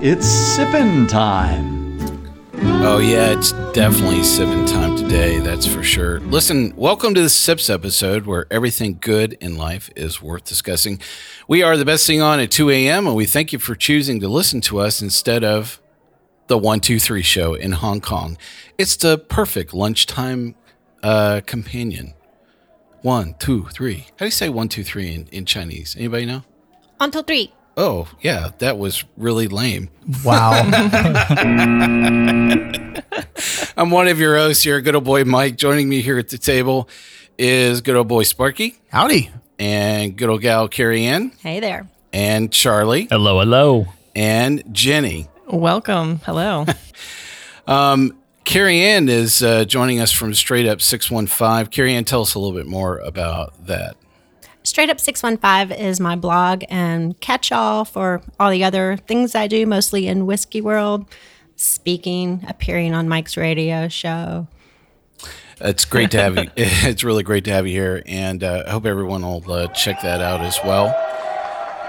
It's sippin' time. Oh, yeah, it's definitely sipping time today, that's for sure. Listen, welcome to the Sips episode where everything good in life is worth discussing. We are the best thing on at 2 a.m., and we thank you for choosing to listen to us instead of the 123 show in Hong Kong. It's the perfect lunchtime uh, companion. One, two, three. How do you say one, two, three in, in Chinese? Anybody know? Until three. Oh, yeah, that was really lame. Wow. I'm one of your hosts here, good old boy Mike. Joining me here at the table is good old boy Sparky Howdy. and good old gal Carrie Ann Hey there. and Charlie Hello, hello. and Jenny. Welcome. Hello. Carrie Ann is uh, joining us from Straight Up 615. Carrie Ann, tell us a little bit more about that. Straight Up 615 is my blog and catch all for all the other things I do, mostly in Whiskey World, speaking, appearing on Mike's radio show. It's great to have you. It's really great to have you here, and uh, I hope everyone will uh, check that out as well.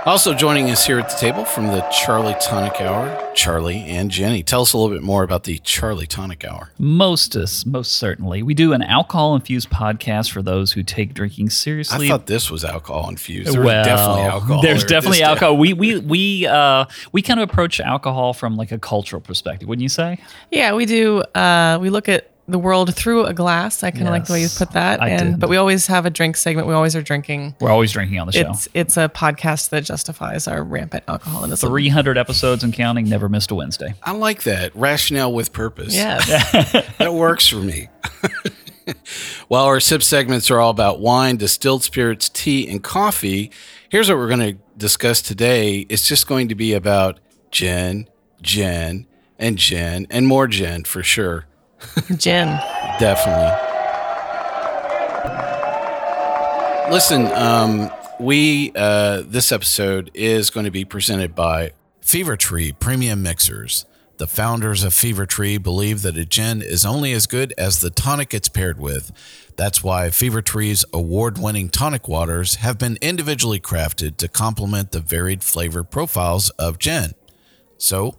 Also joining us here at the table from the Charlie Tonic Hour, Charlie and Jenny. Tell us a little bit more about the Charlie Tonic Hour. Most us, most certainly. We do an alcohol infused podcast for those who take drinking seriously. I thought this was alcohol infused. There's well, definitely alcohol. There's definitely This- alcohol. We we we uh we kind of approach alcohol from like a cultural perspective, wouldn't you say? yeah, we do. Uh, we look at the world through a glass. I kind of like the way you put that. I and did. but we always have a drink segment. We always are drinking. We're always drinking on the show. It's it's a podcast that justifies our rampant alcoholism. 300 episodes and counting, never missed a Wednesday. I like that rationale with purpose. Yes. that works for me. While our sip segments are all about wine, distilled spirits, tea, and coffee, here's what we're going to discuss today. It's just going to be about gin, gin, and gin, and more gin for sure. Gin. Definitely. Listen, um, we uh, this episode is going to be presented by Fever Tree Premium Mixers. The founders of Fever Tree believe that a gin is only as good as the tonic it's paired with. That's why Fever Tree's award-winning tonic waters have been individually crafted to complement the varied flavor profiles of gin. So,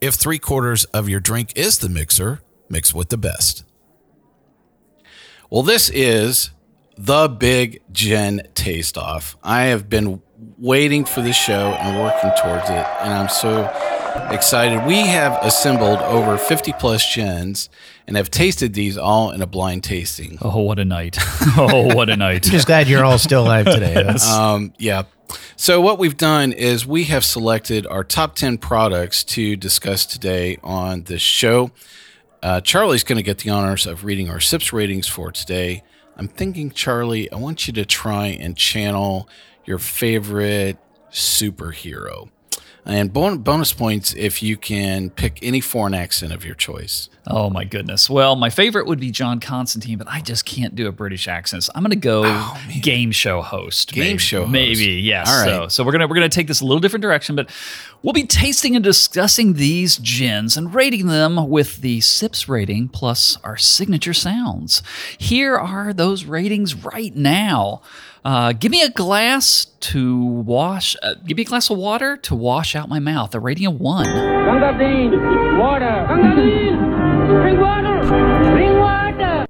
if three quarters of your drink is the mixer, mix with the best. Well, this is the big gin taste off. I have been waiting for this show and working towards it, and I'm so excited. We have assembled over 50 plus gins and have tasted these all in a blind tasting. Oh, what a night. Oh, what a night. Just glad you're all still alive today. That's, Um, yeah. So what we've done is we have selected our top 10 products to discuss today on this show. Uh, Charlie's going to get the honors of reading our SIPS ratings for today. I'm thinking, Charlie, I want you to try and channel your favorite superhero. And bon- bonus points if you can pick any foreign accent of your choice. Oh my goodness. Well, my favorite would be John Constantine, but I just can't do a British accent. So I'm going to go oh, game show host. Game maybe. show host. Maybe, yes. All right. So, so we're going to we're going to take this a little different direction, but we'll be tasting and discussing these gins and rating them with the sips rating plus our signature sounds. Here are those ratings right now. Uh, give me a glass to wash. Uh, give me a glass of water to wash out my mouth. A rating of one. Gangazine, water. Gangazine, bring water. Bring water.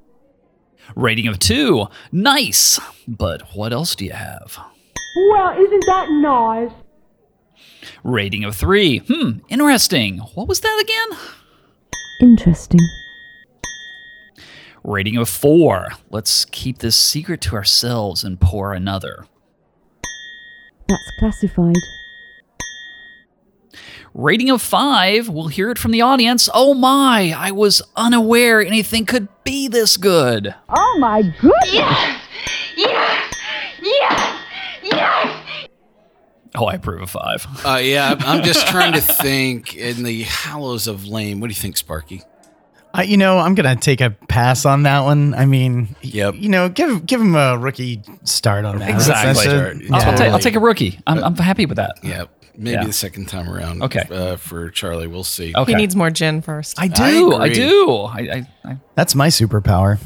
Rating of two. Nice. But what else do you have? Well, isn't that nice? Rating of three. Hmm, interesting. What was that again? Interesting. Rating of four. Let's keep this secret to ourselves and pour another. That's classified. Rating of five. We'll hear it from the audience. Oh my, I was unaware anything could be this good. Oh my goodness! Yes! Yes! Yes! Yes! Oh, I approve of five. Uh, yeah, I'm- I'm just trying to think in the hollows of lame. What do you think, Sparky? I, you know, I'm gonna take a pass on that one. I mean, Yep. you know, give give him a rookie start on that. Exactly. That's a- I'll, I'll, take, I'll take a rookie. I'm, I'm happy with that. Yeah, maybe Yeah. the second time around. Okay. uh, for Charlie, we'll see. Okay. He needs more gin first. I do. I, agree. do. I, I, I, That's my superpower.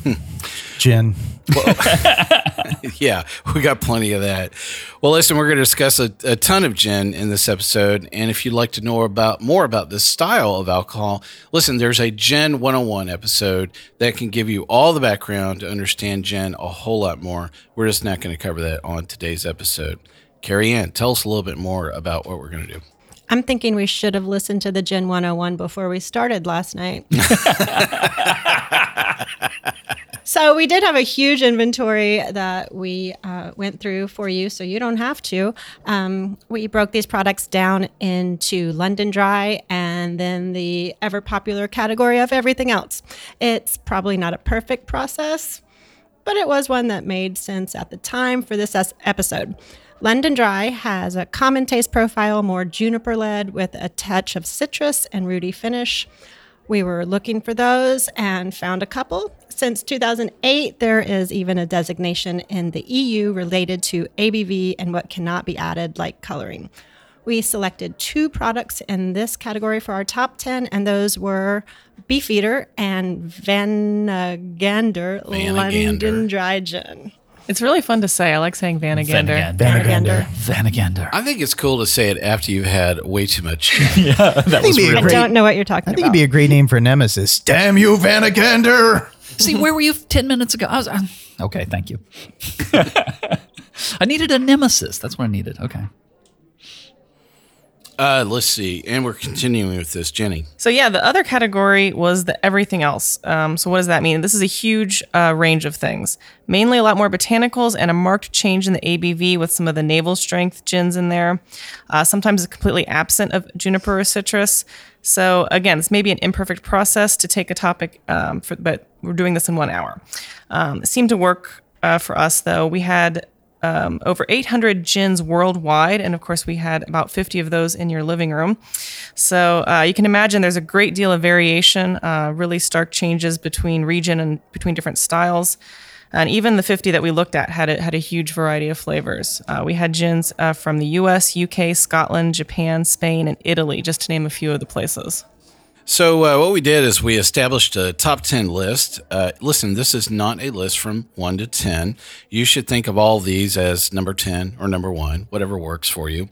Gin. yeah, we got plenty of that. Well, listen, we're going to discuss a, a ton of gin in this episode, and if you'd like to know about more about this style of alcohol, listen. There's a Gin 101 episode that can give you all the background to understand gin a whole lot more. We're just not going to cover that on today's episode. Carrie Ann, tell us a little bit more about what we're going to do. I'm thinking we should have listened to the Gin 101 before we started last night. so we did have a huge inventory that we uh, went through for you, so you don't have to. Um, we broke these products down into London Dry and then the ever popular category of everything else. It's probably not a perfect process, but it was one that made sense at the time for this episode. London Dry has a common taste profile, more juniper led with a touch of citrus and rooty finish. We were looking for those and found a couple. Since 2008, there is even a designation in the EU related to ABV and what cannot be added, like coloring. We selected two products in this category for our top 10, and those were Beefeater and Vanagander Vanagander. London Dry Gin. It's really fun to say. I like saying Vanagander. Vanagander. Vanagander. I think it's cool to say it after you've had way too much. yeah, that was it'd be a I really. great- don't know what you're talking about. I think about. it'd be a great name for Nemesis. Damn you, Vanagander! See, where were you 10 minutes ago? I was, uh, okay, thank you. I needed a nemesis. That's what I needed. Okay. Uh, let's see, and we're continuing with this, Jenny. So yeah, the other category was the everything else. Um, so what does that mean? This is a huge uh, range of things. Mainly a lot more botanicals and a marked change in the ABV with some of the navy strength gins in there. Uh, sometimes it's completely absent of juniper or citrus. So again, this may be an imperfect process to take a topic, um, for, but we're doing this in one hour. Um, it seemed to work uh, for us though. We had um, over 800 gins worldwide, and of course, we had about 50 of those in your living room. So uh, you can imagine there's a great deal of variation, uh, really stark changes between region and between different styles. And even the 50 that we looked at had a, had a huge variety of flavors. Uh, we had gins uh, from the US, UK, Scotland, Japan, Spain, and Italy, just to name a few of the places. So uh, what we did is we established a top 10 list. Uh, listen, this is not a list from 1 to 10. You should think of all these as number 10 or number 1, whatever works for you.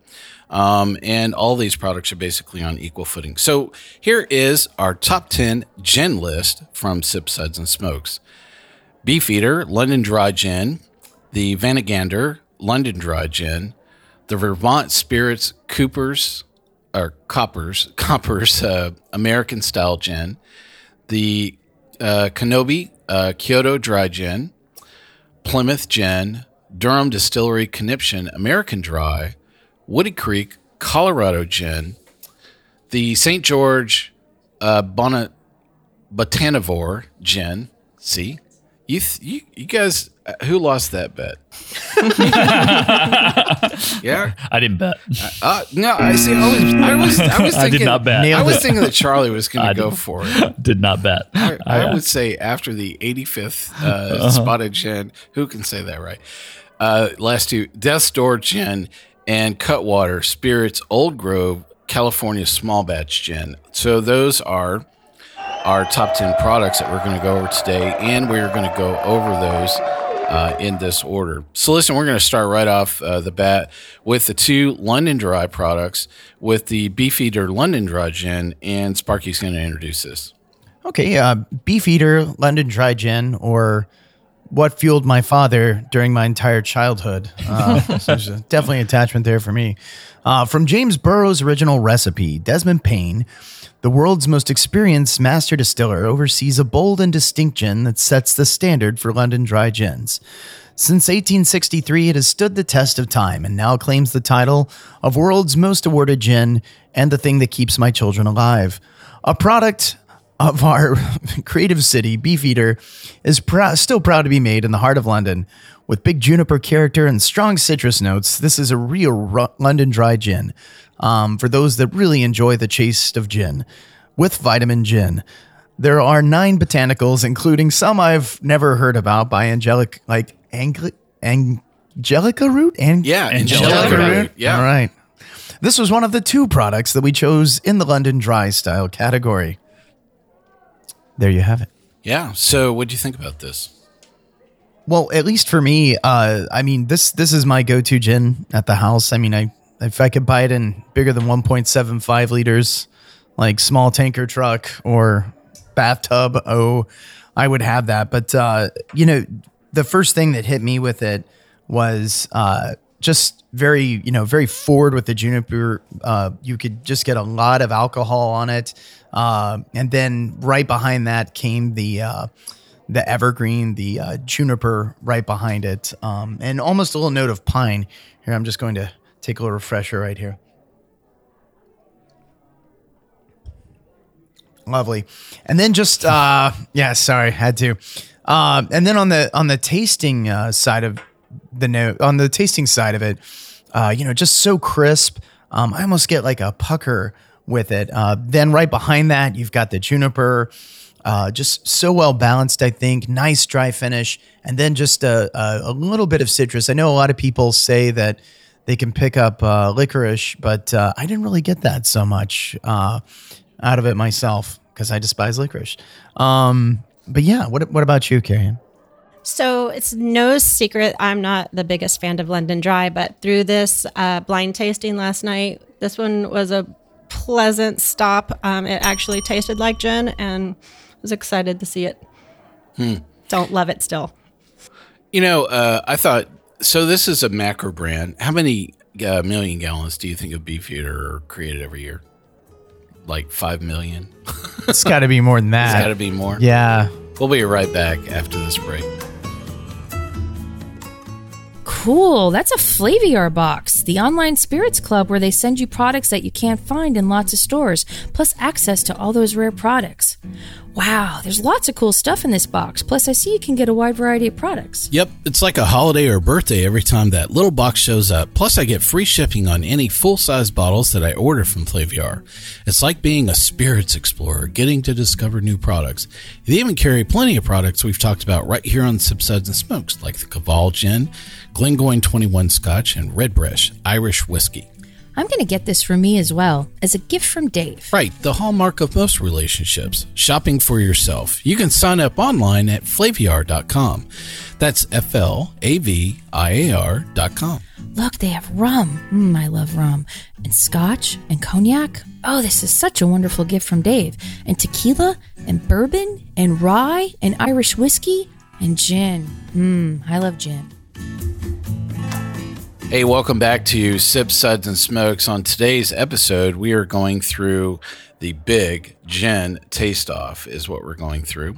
Um, and all these products are basically on equal footing. So here is our top 10 gin list from Sip Suds and Smokes. Beefeater, London Dry Gin, the Vanagander, London Dry Gin, the Vermont Spirits Coopers, or Coppers, Coppers uh, American Style Gin, the uh, Ki No Bi uh, Kyoto Dry Gin, Plymouth Gin, Durham Distillery Conniption American Dry, Woody Creek Colorado Gin, the St. George uh, Bonnet Botanivore Gin. See, you th- you you guys who lost that bet? yeah. I didn't bet. Uh, no, I see. I was, I was, I was I did thinking. not bet. I was thinking that Charlie was going to go for it. Did not bet. I, I uh, would say after the 85th uh, Uh-huh. spotted gin. Who can say that right? Uh, last two, Death's Door gin and Cutwater Spirits Old Grove California Small Batch Gin. So those are our top 10 products that we're going to go over today, and we're going to go over those uh, in this order. So, listen, we're going to start right off uh, the bat with the two London Dry products with the Beefeater London Dry Gin, and Sparky's going to introduce this. Okay, uh, Beefeater, London Dry Gin, or what fueled my father during my entire childhood. Uh, so there's definitely an attachment there for me. Uh, from James Burrough's original recipe, Desmond Payne, the world's most experienced master distiller, oversees a bold and distinct gin that sets the standard for London dry gins. Since 1863, it has stood the test of time and now claims the title of world's most awarded gin and the thing that keeps my children alive. A product of our creative city, Beefeater, is prou- still proud to be made in the heart of London. With big juniper character and strong citrus notes, this is a real Ru- London dry gin. Um, for those that really enjoy the taste of gin, with vitamin gin. There are nine botanicals, including some I've never heard about by angelic, like Angli- Angelica root. Ang- Yeah, Angelica Angelica root. root. Yeah. All right. This was one of the two products that we chose in the London Dry style category. There you have it. Yeah. So, what do you think about this? Well, at least for me, uh, I mean this this is my go-to gin at the house. I mean, I if I could buy it in bigger than 1.75 liters, like small tanker truck or bathtub, oh, I would have that. But uh, you know, the first thing that hit me with it was uh, just very, you know, very forward with the juniper. Uh, you could just get a lot of alcohol on it, uh, and then right behind that came the. Uh, the evergreen, the uh, juniper right behind it, um, and almost a little note of pine. Here, I'm just going to take a little refresher right here. Lovely, and then just uh, yeah, sorry, had to. Um, and then on the on the tasting uh, side of the note, on the tasting side of it, uh, you know, just so crisp. Um, I almost get like a pucker with it. Uh, then right behind that, you've got the juniper. Uh, just so well balanced, I think. Nice dry finish, and then just a, a, a little bit of citrus. I know a lot of people say that they can pick up uh, licorice, but uh, I didn't really get that so much uh, out of it myself because I despise licorice. Um, but yeah, what what about you, Carrie? So it's no secret I'm not the biggest fan of London Dry, but through this uh, blind tasting last night, this one was a pleasant stop. Um, it actually tasted like gin, and was excited to see it. Don't love it still. You know, uh, I thought so. This is a macro brand. How many uh, million gallons do you think of Beefeater are created every year? Like five million. It's got to be more than It's that. got to be more. Yeah. We'll be right back after this break. Cool. That's a Flaviar box, the online spirits club where they send you products that you can't find in lots of stores, plus access to all those rare products. Wow, there's lots of cool stuff in this box. Plus, I see you can get a wide variety of products. Yep, it's like a holiday or birthday every time that little box shows up. Plus, I get free shipping on any full size bottles that I order from Flaviar. It's like being a spirits explorer, getting to discover new products. They even carry plenty of products we've talked about right here on Sip Suds and Smokes, like the Caval Gin, Glengoyne 21 Scotch, and Redbreast Irish Whiskey. I'm going to get this for me as well, as a gift from Dave. Right, the hallmark of most relationships. Shopping for yourself. You can sign up online at flaviar.com. That's F L A V I A R.com. Look, they have rum. Mm, I love rum. And scotch and cognac. Oh, this is such a wonderful gift from Dave. And tequila and bourbon and rye and Irish whiskey and gin. Mmm, I love gin. Hey, welcome back to Sip Suds and Smokes. On today's episode, we are going through the big gin taste off, is what we're going through.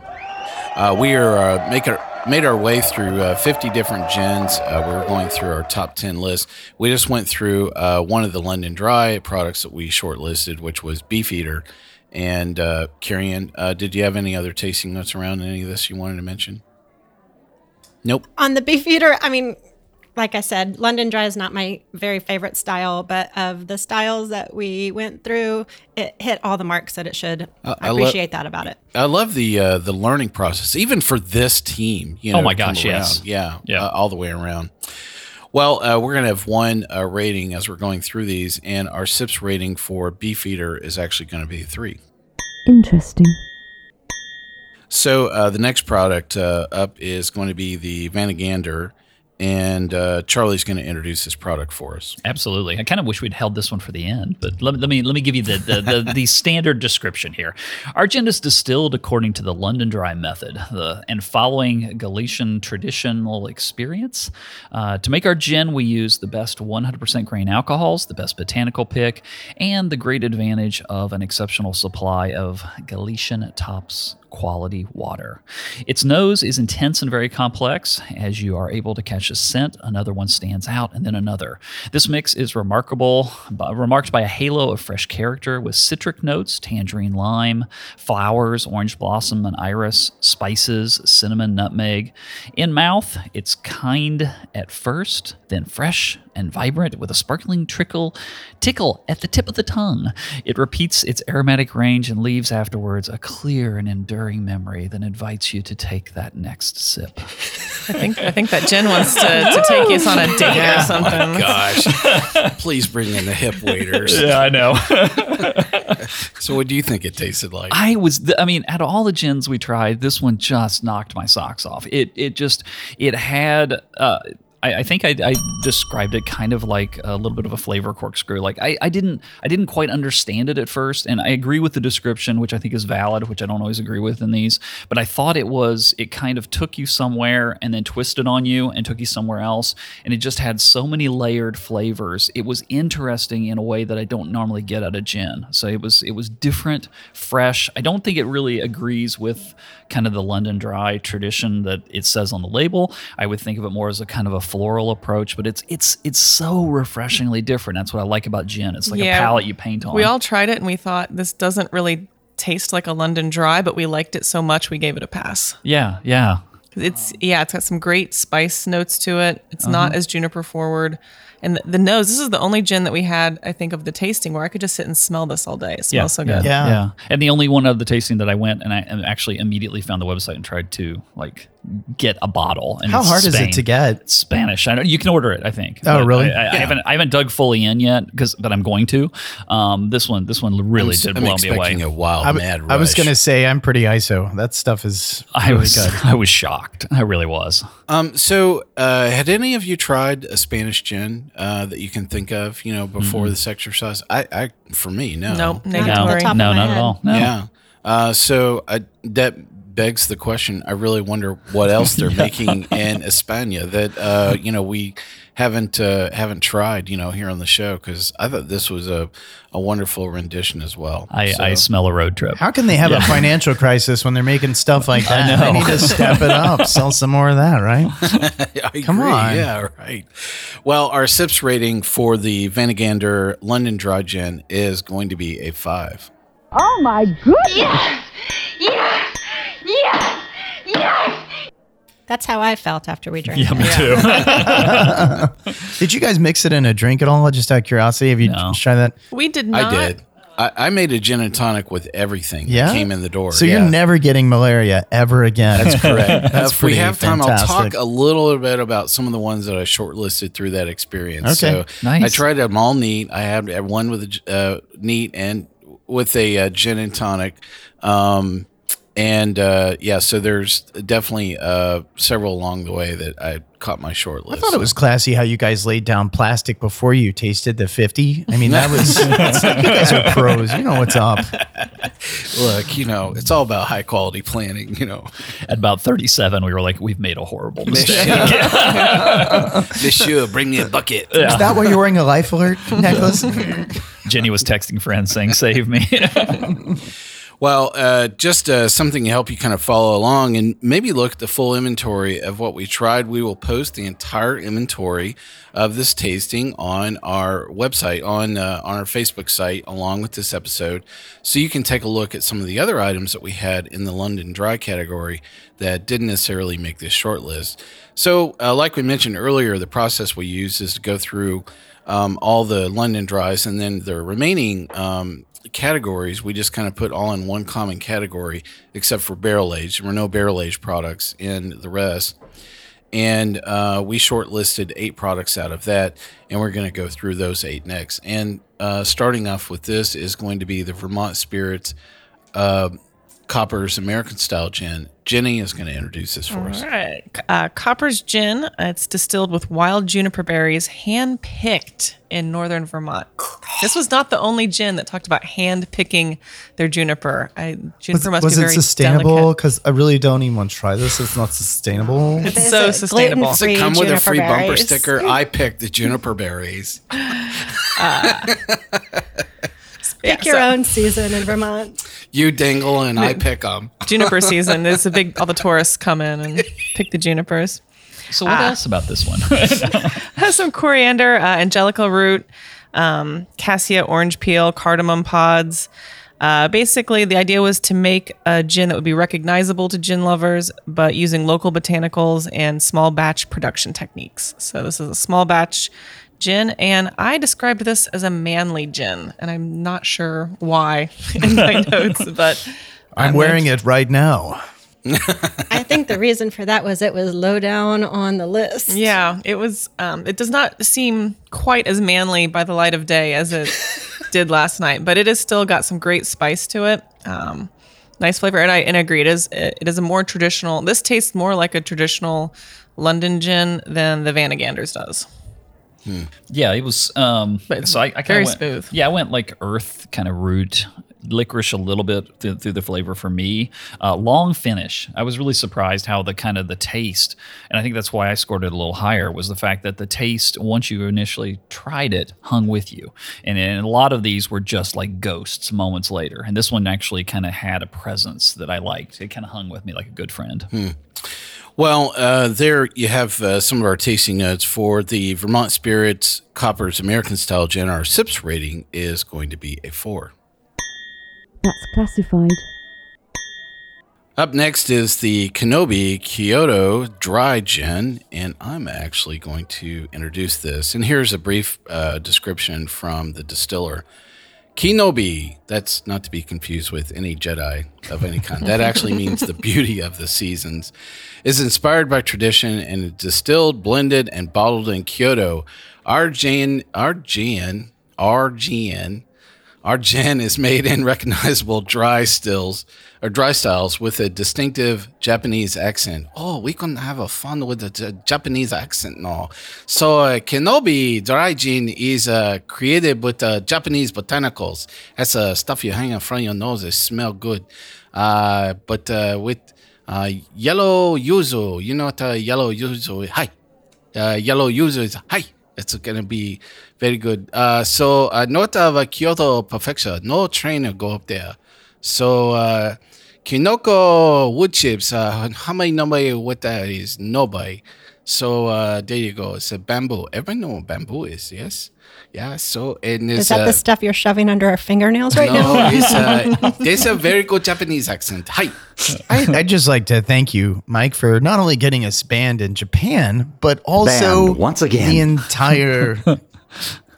Uh, we are uh, make our, made our way through uh, 50 different gins. Uh, we are going through our top 10 list. We just went through uh, one of the London Dry products that we shortlisted, which was Beefeater. And uh, uh, did you have any other tasting notes around any of this you wanted to mention? Nope. On the Beefeater, I mean, like I said, London Dry is not my very favorite style, but of the styles that we went through, it hit all the marks that it should. Uh, I I lo- appreciate that about it. I love the uh, the learning process, even for this team. You know, Oh my gosh, yes. around. yeah, Yeah. uh, all the way around. Well, uh, we're gonna have one uh, rating as we're going through these, and our sips rating for Beefeater is actually going to be three. Interesting. So uh, the next product uh, up is going to be the Vanagander, and uh, Charlie's going to introduce this product for us. Absolutely. I kind of wish we'd held this one for the end, but let, me- let me let me give you the the, the, the standard description here. Our gin is distilled according to the London Dry method, the, and following Galician traditional experience. Uh, to make our gin, we use the best 100% grain alcohols, the best botanical pick, and the great advantage of an exceptional supply of Galician tops quality water. Its nose is intense and very complex, as you are able to catch delicious scent. Another one stands out, and then another. This mix is remarkable, remarked by a halo of fresh character with citric notes, tangerine lime, flowers, orange blossom, and iris, spices, cinnamon, nutmeg. In mouth, it's kind at first, then fresh and vibrant with a sparkling trickle tickle at the tip of the tongue. It repeats its aromatic range and leaves afterwards a clear and enduring memory that invites you to take that next sip. I think I think that Jen wants to, to take us on a date or something. Oh my Gosh, please bring in the hip waders. Yeah, I know. So, what do you think it tasted like? I was, th- I mean, out of all the gins we tried, this one just knocked my socks off. It, it just, it had, uh, I, I think I, I described it kind of like a little bit of a flavor corkscrew. Like I, I didn't, I didn't quite understand it at first, and I agree with the description, which I think is valid, which I don't always agree with in these. But I thought it was, it kind of took you somewhere and then twisted on you and took you somewhere else, and it just had so many layered flavors. It was interesting in a way that I don't normally get out of gin. So it was, it was different, fresh. I don't think it really agrees with kind of the London Dry tradition that it says on the label. I would think of it more as a kind of a floral approach, but it's it's it's so refreshingly different. That's what I like about gin. It's like Yeah. a palette you paint on. We all tried it and we thought this doesn't really taste like a London dry, but we liked it so much we gave it a pass. yeah, yeah. It's yeah, it's got some great spice notes to it. It's Uh-huh. not as juniper forward. And the, the nose, this is the only gin that we had, I think, of the tasting where I could just sit and smell this all day. It smells Yeah, so good. Yeah. yeah. And the only one of the tasting that I went and I actually immediately found the website and tried to like get a bottle. And How it's hard is it to get? Spanish. I know you can order it. I think. Oh, really? I, I, I haven't. I haven't dug fully in yet because, but I'm going to. Um, this one, this one really I'm, did I'm blow me away. a wild I, w- mad rush. I was gonna say I'm pretty ISO. That stuff is I was, good. I was shocked. I really was. Um, so, uh, had any of you tried a Spanish gin uh, that you can think of? You know, before this exercise. I, I, for me, no. Nope, Not No, the negatory. top of no, my not head. at all. No. Yeah. Uh, so I, that begs the question. I really wonder what else they're making in España that uh, you know we haven't uh, haven't tried. You know, here on the show because I thought this was a, a wonderful rendition as well. I, So- I smell a road trip. How can they have a financial crisis when they're making stuff like that? They need to step it up, sell some more of that, right? I Come agree. on. Yeah, right. Well, our SIPS rating for the Vanagander London Dry Gin is going to be a five. Oh my goodness! That's how I felt after we drank Yeah, me too. Did you guys mix it in a drink at all? Just out of curiosity, have you No. tried that? We did not. I did. I, I made a gin and tonic with everything Yeah, that came in the door. So yeah. you're never getting malaria ever again. That's correct. That's if we have time, I'll talk a little bit about some of the ones that I shortlisted through that experience. Okay, so nice. I tried them all neat. I had had one with a j- uh, neat and with a uh, gin and tonic. Um, and uh, yeah, so there's definitely uh, several along the way that I caught my short I thought it was classy how you guys laid down plastic before you tasted the 50. I mean, that was, you guys are pros. You know what's up. Look, you know, it's all about high quality planning. You know, At about 37, we were like, we've made a horrible mistake. Monsieur, bring me a bucket. Is that why you're wearing a life alert necklace? Jenny was texting friends saying, save me. Well, uh, just uh, something to help you kind of follow along and maybe look at the full inventory of what we tried. We will post the entire inventory of this tasting on our website, on uh, on our Facebook site, along with this episode, so you can take a look at some of the other items that we had in the London Dry category that didn't necessarily make this short list. So, uh, like we mentioned earlier, the process we use is to go through um, all the London dries, and then the remaining um, categories we just kind of put all in one common category, except for barrel aged. There were no barrel aged products in the rest. And uh, we shortlisted eight products out of that, and we're going to go through those eight next. And uh, starting off with this is going to be the Vermont Spirits uh, Copper's American Style Gin. Jenny is going to introduce this for us. All right. Uh, Copper's Gin. uh, It's distilled with wild juniper berries, hand picked in northern Vermont. This was not the only gin that talked about hand picking their juniper. I, juniper must was be it very sustainable? delicate. Because I really don't even want to try this. It's not sustainable. It's Is so it sustainable. gluten-free? Does it come with a juniper free bumper sticker? I picked the juniper berries. Pick Yeah, your so- own season in Vermont. You dingle and I pick them. juniper season. There's a big, all the tourists come in and pick the junipers. So what else about this one? has some coriander, uh, angelica root, um, cassia orange peel, cardamom pods. Uh, basically, the idea was to make a gin that would be recognizable to gin lovers, but using local botanicals and small batch production techniques. So this is a small batch gin, and I described this as a manly gin, and I'm not sure why in my notes, but I'm wearing it right now. I think the reason for that was it was low down on the list. Yeah, it was. Um, it does not seem quite as manly by the light of day as it did last night, but it has still got some great spice to it. Um, nice flavor, and I, and I agree. It is. It is a more traditional. This tastes more like a traditional London gin than the Vanaganders does. Yeah, it was. Um, But so I, I kinda very went, smooth. Yeah, I went like earth kind of root, licorice a little bit through, through the flavor for me. Uh, long finish. I was really surprised how the kind of the taste, and I think that's why I scored it a little higher. Was the fact that the taste once you initially tried it hung with you, and, and a lot of these were just like ghosts moments later, and this one actually kind of had a presence that I liked. It kind of hung with me like a good friend. Well, uh, there you have uh, some of our tasting notes for the Vermont Spirits Copper's American Style Gin. Our SIPS rating is going to be a four. That's classified. Up next is the Ki No Bi Kyoto Dry Gin, and I'm actually going to introduce this. And here's a brief uh, description from the distiller. Ki No Bi, that's not to be confused with any Jedi of any kind. That actually means the beauty of the seasons, is inspired by tradition and is distilled, blended, and bottled in Kyoto. Our gin, our gin, our gin our gin is made in recognizable dry stills or dry styles with a distinctive Japanese accent. Oh, we can have a fun with the J- Japanese accent now. So, uh, Ki No Bi dry gin is uh, created with uh, Japanese botanicals. That's uh, stuff you hang in front of your nose. It smell good. Uh, but uh, with uh, yellow yuzu, you know what yellow yuzu is? Hi uh, yellow yuzu is hi. It's gonna be very good. Uh, so north of Kyoto Prefecture, no train will go up there. So uh, Kinoko wood chips. Uh, how many number what that is? Nobody. So uh, there you go. It's a bamboo. Everyone know what bamboo is. Yes. Yeah. So and it's Is that uh, the stuff you're shoving under our fingernails right no, now? it's uh, there's a very good Japanese accent. Hi. I, I'd just like to thank you, Mike, for not only getting us banned in Japan, but also Banned once again. the entire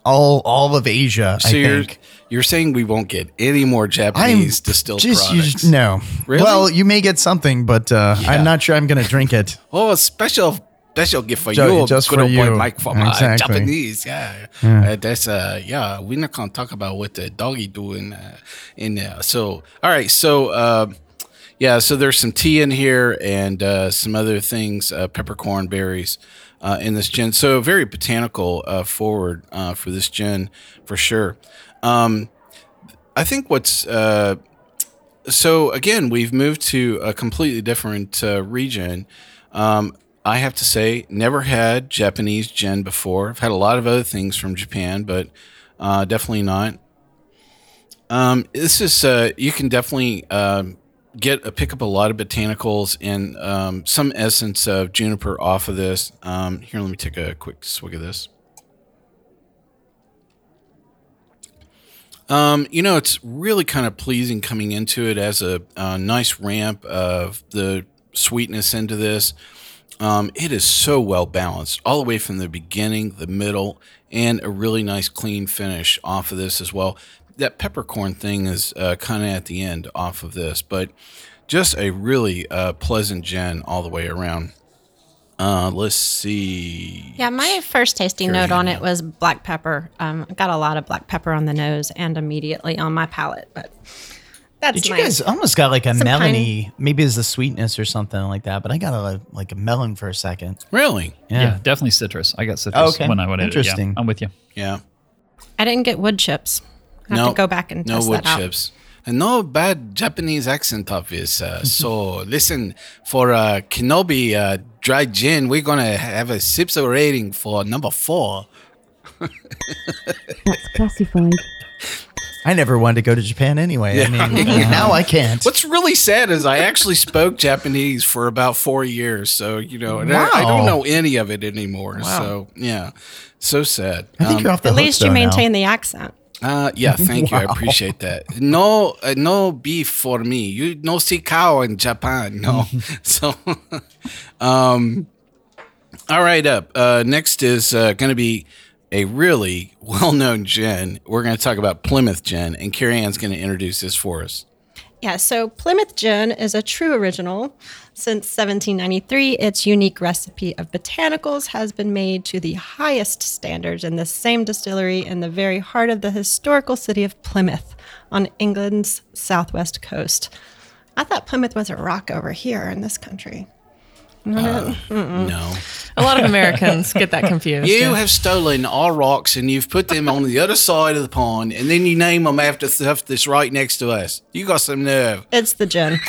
all all of Asia. So I you're, think. You're saying we won't get any more I'm Japanese distilled just you products? just- no. Really? Well, you may get something, but uh, Yeah. I'm not sure I'm going to drink it. Oh, a special special gift for Ju- you, just for boy you. Mike from uh, Exactly. Japanese. Yeah, Uh, that's uh, yeah. We're not gonna talk about what the doggy doing uh, in there. So, all right. So, uh, yeah. So there's some tea in here and uh, some other things, uh, peppercorn berries. Uh, in this gin, so very botanical uh, forward uh, for this gin for sure. Um, I think what's uh, so again, we've moved to a completely different uh, region. Um, I have to say, never had Japanese gin before. I've had a lot of other things from Japan, but uh, definitely not. Um, this is uh, you can definitely um, get a pick up a lot of botanicals and um, some essence of juniper off of this. Um, here, let me take a quick swig of this. Um, you know, it's really kind of pleasing coming into it as a, a nice ramp of the sweetness into this. Um, it is so well balanced all the way from the beginning, the middle, and a really nice clean finish off of this as well. That peppercorn thing is uh, kind of at the end off of this, but just a really uh, pleasant gin all the way around. Uh, let's see. Yeah, my first tasting Here, note on it was black pepper. Um, I got a lot of black pepper on the nose and immediately on my palate, but that's Did you my- guys almost got like a Some melony? Maybe it's the sweetness or something like that. But I got a like a melon for a second. Really? Yeah, Yeah. definitely citrus. I got citrus Okay. when I went in. Interesting. Yeah, I'm with you. Yeah. I didn't get wood chips. I have to go back and no test wood that out. chips. And no bad Japanese accent of this. Uh, so listen, for uh, Ki No Bi uh, dry gin, we're gonna have a sips rating for number four. That's classified. I never wanted to go to Japan anyway. I mean, now I can't. What's really sad is I actually spoke Japanese for about four years. So, you know, and I, I don't know any of it anymore. So, yeah, so sad. I think Um, you're off the At hook, least you though, now. maintain the accent. Uh, yeah, thank you. I appreciate that. No, uh, no beef for me. You no see cow in Japan. No. so, um, all right. Up uh, next is uh, going to be a really well-known gin. We're going to talk about Plymouth gin, and Carrie Ann's going to introduce this for us. Yeah, so Plymouth Gin is a true original. Since 1793, its unique recipe of botanicals has been made to the highest standards in the same distillery in the very heart of the historical city of Plymouth on England's southwest coast. I thought Plymouth was a rock over here in this country. Uh, no. A lot of Americans get that confused. You yeah. have stolen our rocks and you've put them on the other side of the pond, and then you name them after stuff that's right next to us. You got some nerve. It's the gin.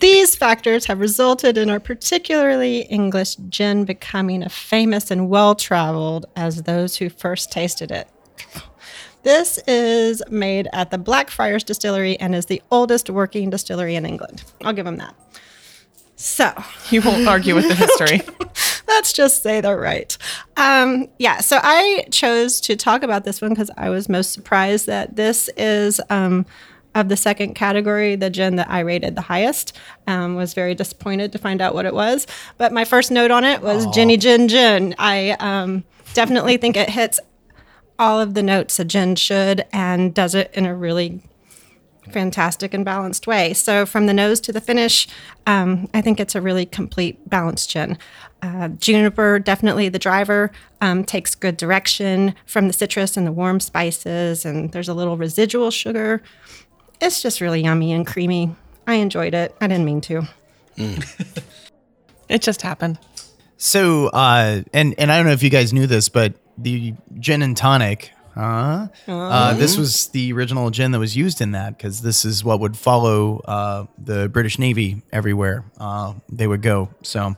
These factors have resulted in our particularly English gin becoming as famous and well traveled as those who first tasted it. This is made at the Blackfriars Distillery and is the oldest working distillery in England. I'll give them that. So, You won't argue with the history. let's just say they're right. Um, yeah, so I chose to talk about this one because I was most surprised that this is um, of the second category, the gin that I rated the highest. Um, was very disappointed to find out what it was. But my first note on it was Ginny Gin Gin. I um, definitely think it hits all of the notes a gin should and does it in a really fantastic and balanced way. So from the nose to the finish, um, I think it's a really complete balanced gin. Uh, juniper, definitely the driver, um, takes good direction from the citrus and the warm spices, and there's a little residual sugar. It's just really yummy and creamy. I enjoyed it. I didn't mean to. It just happened. So, uh, and and I don't know if you guys knew this, but the gin and tonic, uh, uh, this was the original gin that was used in that because this is what would follow uh, the British Navy everywhere uh, they would go. So,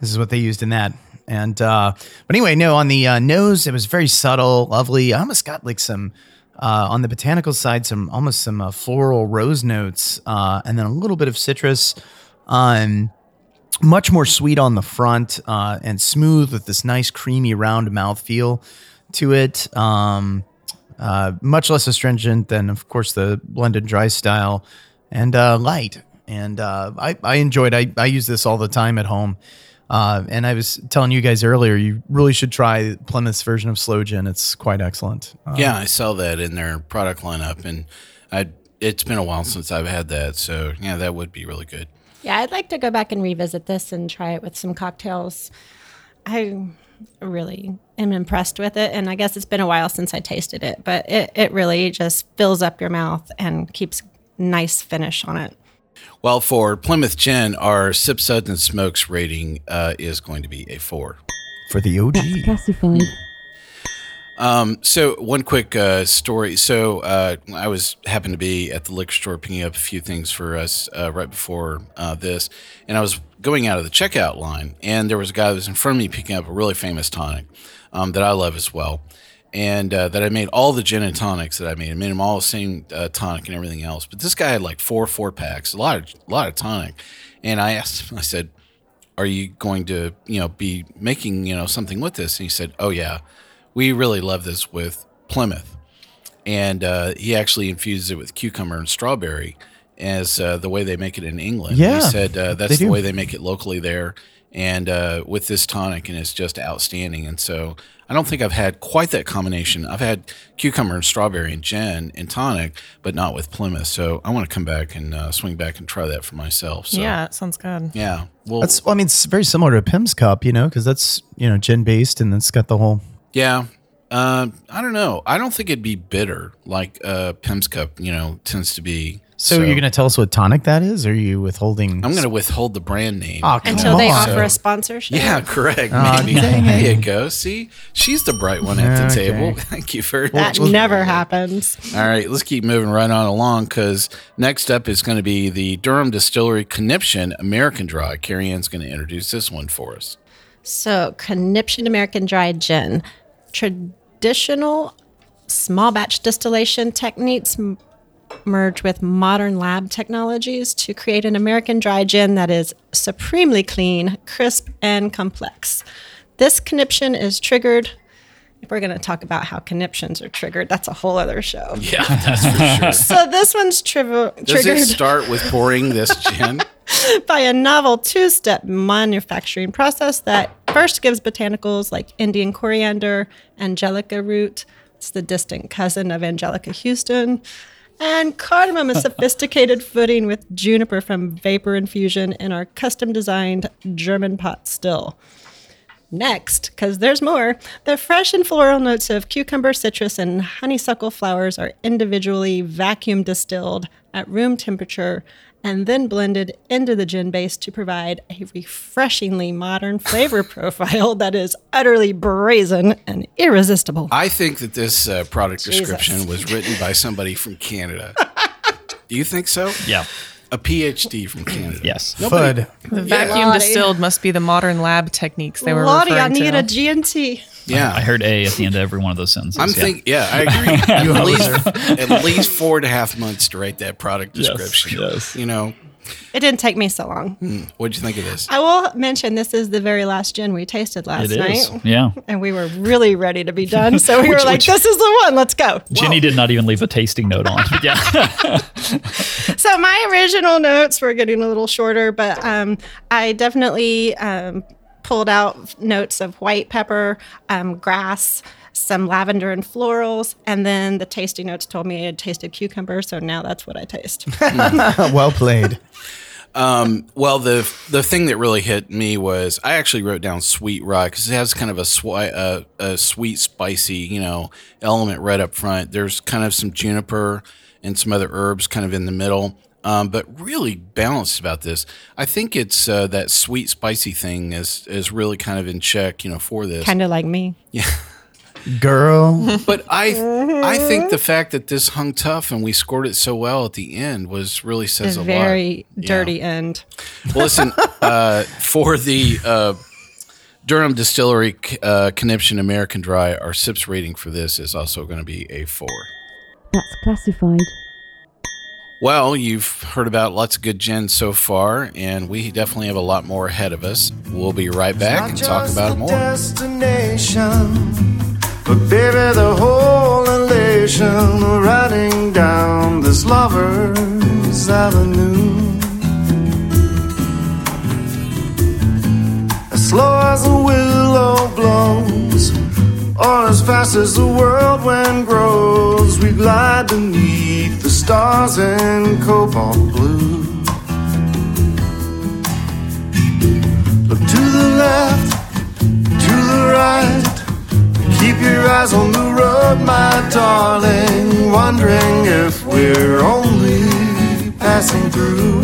this is what they used in that. And uh, but anyway, no, on the uh, nose, it was very subtle, lovely. I almost got like some. Uh, on the botanical side, some almost some uh, floral rose notes, uh, and then a little bit of citrus. Um, much more sweet on the front uh, and smooth with this nice creamy round mouthfeel to it. Um, uh, much less astringent than, of course, the blended dry style, and uh, light. And uh, I, I enjoyed. I, I use this all the time at home. Uh, and I was telling you guys earlier, you really should try Plymouth's version of Sloe Gin. It's quite excellent. Uh, Yeah, I saw that in their product lineup, and I. It's been a while since I've had that, so yeah, that would be really good. Yeah, I'd like to go back and revisit this and try it with some cocktails. I really am impressed with it, and I guess it's been a while since I tasted it, but it, it really just fills up your mouth and keeps nice finish on it. Well, for Plymouth Gin, our Sip Suds and Smokes rating uh, is going to be a four. for the OG. That's classified. Um, so one quick uh, story. So uh, I was happened to be at the liquor store picking up a few things for us uh, right before uh, this, and I was going out of the checkout line, and there was a guy that was in front of me picking up a really famous tonic um, that I love as well, and uh, that I made all the gin and tonics that I made. I made them all the same uh, tonic and everything else. But this guy had like four four packs, a lot of a lot of tonic, and I asked him. I said, "Are you going to you know be making you know something with this?" And he said, "Oh yeah." We really love this with Plymouth. And uh, he actually infuses it with cucumber and strawberry as uh, the way they make it in England. Yeah, he said uh, that's the do. way they make it locally there. And uh, with this tonic, and it's just outstanding. And so I don't think I've had quite that combination. I've had cucumber and strawberry and gin and tonic, but not with Plymouth. So I want to come back and uh, swing back and try that for myself. So, yeah, it sounds good. Yeah. Well, That's, well, I mean, it's very similar to a Pimm's Cup, you know, because that's, you know, gin based and it's got the whole Yeah. Uh, I don't know. I don't think it'd be bitter like uh, Pimm's Cup, you know, tends to be. So, you're going to tell us what tonic that is? Or are you withholding? I'm going to withhold the brand name. Oh, come Until they on. offer a sponsorship. yeah, correct. Oh, Maybe. dang there you go. See, she's the bright one at the Okay. table. Thank you for That never happens. All right, let's keep moving right on along because next up is going to be the Durham Distillery Conniption American Dry. Carrie Ann's going to introduce this one for us. So, Conniption American Dry Gin, traditional small batch distillation techniques m- merge with modern lab technologies to create an American dry gin that is supremely clean, crisp, and complex. This conniption is triggered. If we're going to talk about how conniptions are triggered, that's a whole other show. Yeah, that's for sure. So this one's triv- Does triggered it start with pouring this gin? by a novel two step manufacturing process that first gives botanicals like Indian coriander, angelica root, it's the distant cousin of Anjelica Huston, and cardamom a sophisticated footing with juniper from vapor infusion in our custom designed German pot still. Next, because there's more, the fresh and floral notes of cucumber, citrus, and honeysuckle flowers are individually vacuum distilled at room temperature and then blended into the gin base to provide a refreshingly modern flavor profile that is utterly brazen and irresistible. I think that this uh, product Jesus. description was written by somebody from Canada. Do you think so? Yeah. A PhD from Canada. Yes. Fud. The vacuum Lottie. distilled must be the modern lab techniques they were Lottie, I need to. a GNT. Yeah. I heard A at the end of every one of those sentences. I'm yeah. thinking, yeah, I agree. at, least, at least four and a half months to write that product description. Yes, description. yes. You know, It didn't take me so long. what'd you think of this? I will mention this is the very last gin we tasted last It is. night. Yeah. And we were really ready to be done. So we were like, which- this is the one, let's go. Jenny did not even leave a tasting note on. yeah. So my original notes were getting a little shorter, but um, I definitely um, pulled out notes of white pepper, um, grass, some lavender and florals, and then the tasting notes told me I had tasted cucumber. So now that's what I taste. well played. Well, the the thing that really hit me was I actually wrote down sweet rye because it has kind of a, swi- uh, a sweet, spicy, you know, element right up front. There's kind of some juniper and some other herbs kind of in the middle, um, but really balanced about this. I think it's uh, that sweet, spicy thing is is really kind of in check, you know, for this. kind of like me. Yeah. Girl. But I I think the fact that this hung tough and we scored it so well at the end was really says a lot. very Yeah. dirty end. Well, listen, uh, for the uh, Durham Distillery uh, Conniption American Dry, our SIPS rating for this is also going to be a four. That's classified. Well, you've heard about lots of good gin so far, and we definitely have a lot more ahead of us. We'll be right back and talk about more. Destination, but baby, the whole elation riding down this lover's avenue. As slow as a willow blows, or as fast as the whirlwind grows, we glide beneath the stars in cobalt blue. Look to the left, to the right. Keep your eyes on the road, my darling. Wondering if we're only passing through.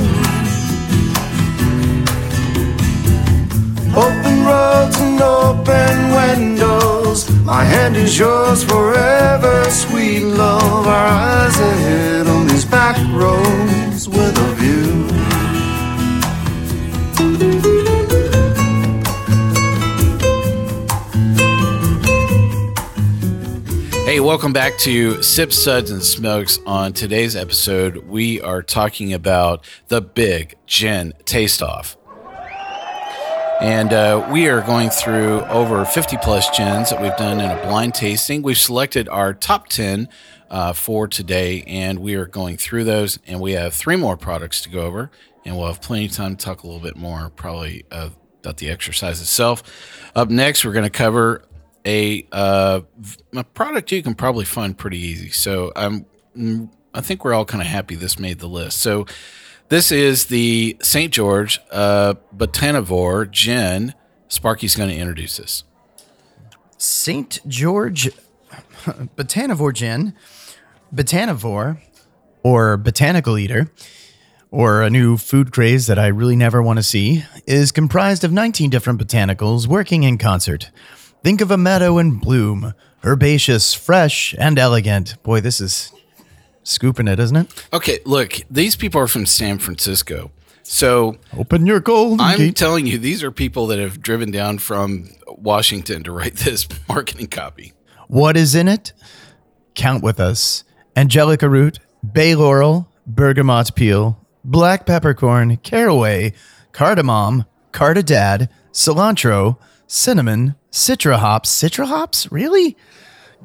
Open roads and open windows. My hand is yours forever, sweet love. Our eyes ahead on these back roads with a view. Hey, welcome back to Sip Suds, and Smokes. On today's episode, we are talking about the Big Gin Taste Off. And uh, we are going through over 50 plus gins that we've done in a blind tasting. We've selected our top 10 uh, for today, and we are going through those. And we have three more products to go over, and we'll have plenty of time to talk a little bit more, probably uh, about the exercise itself. Up next, we're going to cover a, uh, a product you can probably find pretty easy. So I'm, mm, I think we're all kind of happy this made the list. So this is the St. George uh, Botanivore Gin. Sparky's going to introduce us. St. George Botanivore Gin, Botanivore, or Botanical Eater, or a new food craze that I really never want to see, is comprised of 19 different botanicals working in concert. Think of a meadow in bloom, herbaceous, fresh, and elegant. Boy, this is scooping it, isn't it? Okay, look, these people are from San Francisco. So Open your golden I'm gate. telling you, these are people that have driven down from Washington to write this marketing copy. What is in it? count with us. Angelica root, bay laurel, bergamot peel, black peppercorn, caraway, cardamom, cardadad, cilantro, cinnamon, citra hops. Citra hops? Really?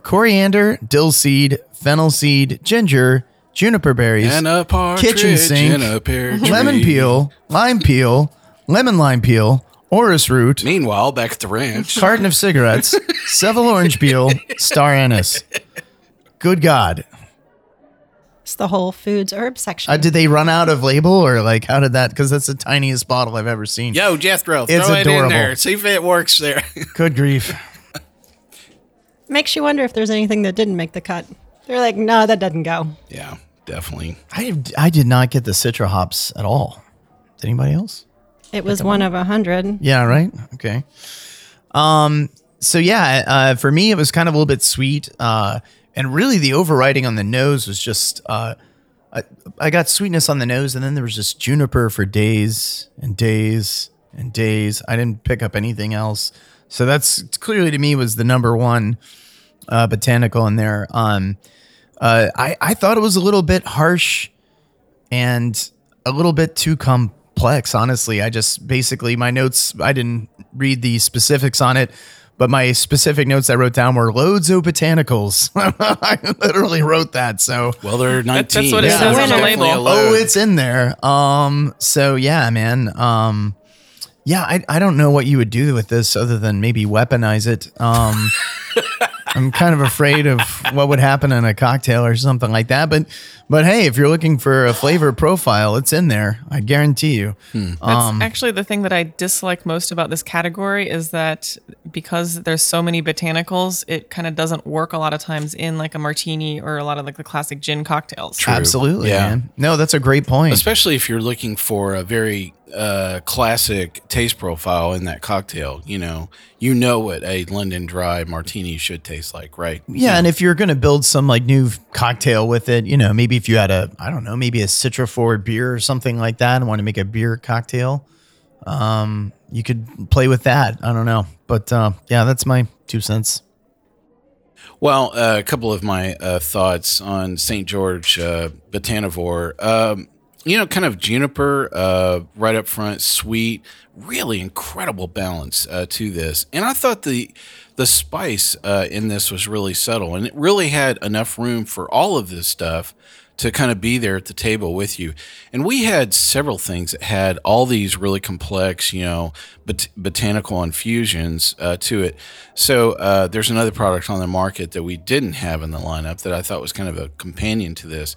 Coriander, dill seed, fennel seed, ginger, juniper berries, And a partridge kitchen sink, in a pear tree. lemon peel, lime peel, lemon lime peel, orris root, Meanwhile, back at the ranch. carton of cigarettes, Seville orange peel, star anise. Good God. It's the Whole Foods herb section. Uh, did they run out of label or like how did that? Because that's the tiniest bottle I've ever seen. Yo, Jethro, It's throw it in adorable. there. See if it works there. Good grief. Makes you wonder if there's anything that didn't make the cut. They're like, no, that doesn't go. yeah, definitely. I I did not get the citra hops at all. Did anybody else? It was one of a hundred. Yeah, right. Okay. Um. So yeah, uh, for me, it was kind of a little bit sweet, uh, and really the overriding on the nose was just uh, I, I got sweetness on the nose, and then there was just juniper for days and days and days. I didn't pick up anything else, so that's clearly to me was the number one uh, botanical in there. Um, uh, I I thought it was a little bit harsh and a little bit too complex honestly. I just basically my notes i didn't read the specifics on it but my specific notes i wrote down were loads of botanicals. I literally wrote that so. Well, they're 19. that's what it says on the label. oh it's in there. Um so yeah man. Um yeah I, I don't know what you would do with this other than maybe weaponize it. Um i'm kind of afraid of what would happen in a cocktail or something like that but but hey if you're looking for a flavor profile it's in there i guarantee you. That's um actually the thing that I dislike most about this category is that because there's so many botanicals, it kind of doesn't work a lot of times in like a martini or a lot of like the classic gin cocktails. absolutely Yeah. man. No that's a great point. Especially if you're looking for a very uh, classic taste profile in that cocktail. You know, you know what a London Dry martini should taste like, right? Yeah, and if you're going to build some like new cocktail with it, you know, maybe if you had a, I don't know, maybe a citra forward beer or something like that, and want to make a beer cocktail, um, you could play with that. I don't know, but uh, yeah, that's my two cents. Well, uh, a couple of my uh, thoughts on St. George uh, Botanivore. Um, you know, kind of juniper uh, right up front, sweet, really incredible balance uh, to this. And I thought the the spice uh, in this was really subtle, and it really had enough room for all of this stuff to kind of be there at the table with you. And we had several things that had all these really complex, you know, bot- botanical infusions uh, to it. So uh, there's another product on the market that we didn't have in the lineup that I thought was kind of a companion to this.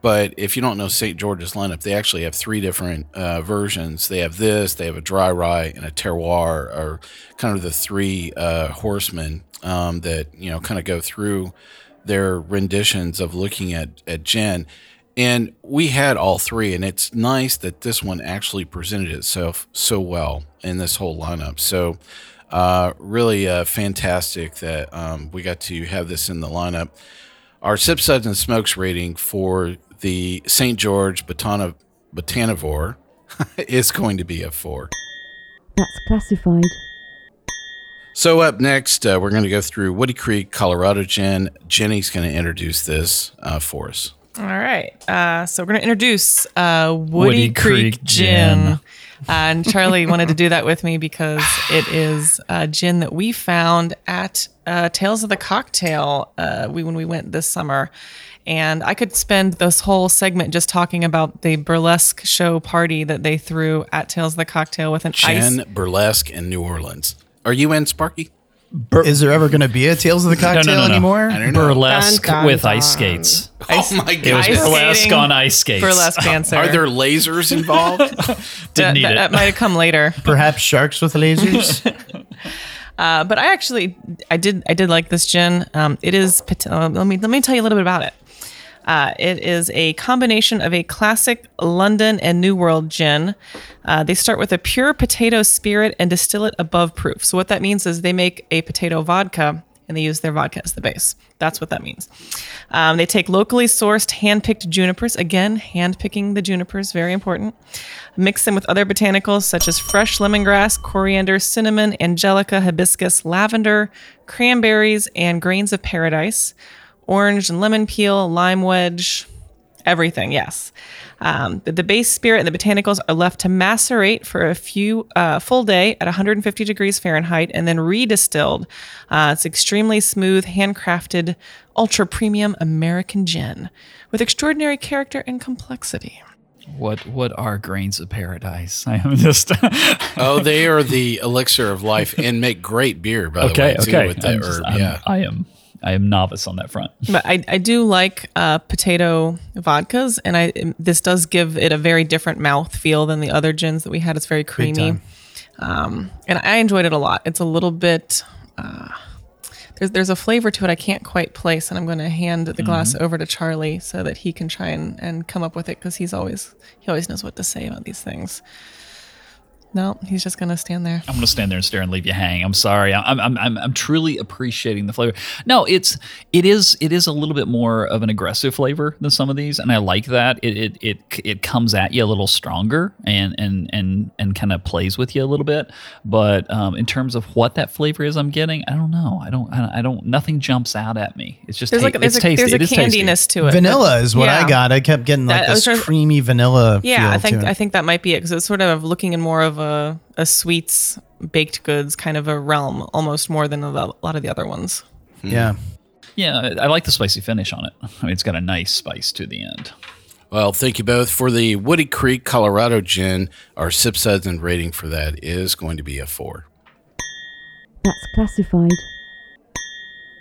But if you don't know St. George's lineup, they actually have three different uh, versions. They have this, they have a dry rye, and a terroir, or kind of the three uh, horsemen um, that you know kind of go through their renditions of looking at at gin. And we had all three, and it's nice that this one actually presented itself so well in this whole lineup. So, uh, really uh, fantastic that um, we got to have this in the lineup. Our Sip Suds and Smokes rating for the St. George Botana- Botanivore is going to be a four. That's classified. So up next, uh, we're going to go through Woody Creek, Colorado Gin. Jenny's going to introduce this uh, for us. All right. Uh, so we're going to introduce uh, Woody, Woody Creek, Creek Gin. Gin. Uh, and Charlie wanted to do that with me because it is a gin that we found at uh, Tales of the Cocktail uh, we, when we went this summer. And I could spend this whole segment just talking about the burlesque show party that they threw at Tales of the Cocktail with an ice. Gin Burlesque in New Orleans. Are you in, Sparky? Is there ever going to be a Tales of the No, no, Cocktail no, no. anymore? I don't know. Burlesque Dun, dun, with dun. ice skates. ice- oh my god! It was! Ice burlesque skating, on ice skates. Burlesque dancer. Are there lasers involved? that, Didn't need that, it. that might have come later. Perhaps sharks with lasers. Uh, but I actually, I did, I did like this gin. Um, it is. Uh, let me let me tell you a little bit about it. Uh, it is a combination of a classic London and New World gin. Uh, they start with a pure potato spirit and distill it above proof. So what that means is they make a potato vodka and they use their vodka as the base. That's what that means. Um, they take locally sourced, hand-picked junipers. Again, hand-picking the junipers, very important. Mix them with other botanicals such as fresh lemongrass, coriander, cinnamon, angelica, hibiscus, lavender, cranberries, and grains of paradise. Orange and lemon peel, lime wedge, everything. Yes. Um, the, the base spirit and the botanicals are left to macerate for a few uh, full day at 150 degrees Fahrenheit and then redistilled. Uh, it's extremely smooth, handcrafted, ultra premium American gin with extraordinary character and complexity. What what are grains of paradise? I am just Oh, they are the elixir of life and make great beer, by okay. the way, too, okay, with the I'm just- herb. I'm- yeah. I am I am novice on that front. But I, I do like uh, potato vodkas, and I this does give it a very different mouth feel than the other gins that we had. It's very creamy, um, and I enjoyed it a lot. It's a little bit uh, there's there's a flavor to it I can't quite place, and I'm going to hand the glass over to Charlie so that he can try and, and come up with it because he's always he always knows what to say about these things. No, he's just going to stand there. I'm gonna stand there and stare and leave you hanging. I'm sorry. I'm, I'm, I'm, I'm truly appreciating the flavor. No, it's it is it is a little bit more of an aggressive flavor than some of these, and I like that. It it it, it comes at you a little stronger and and and and kind of plays with you a little bit. But um, in terms of what that flavor is, I'm getting, I don't know. I don't I don't. Nothing jumps out at me. It's just There's ta- like there's it's a, tasty. there's a It is tasty. candiness to it. Vanilla is what Yeah. I got. I kept getting like That- this trying- creamy vanilla. Yeah, feel I think to it. I think that might be it because it's sort of looking in more of a a sweets, baked goods kind of a realm, almost more than a lot of the other ones. yeah. Yeah, I I like the spicy finish on it. I mean, it's got a nice spice to the end. Well, thank you both for the Woody Creek Colorado gin. Our sip size and rating for that is going to be a four. That's classified.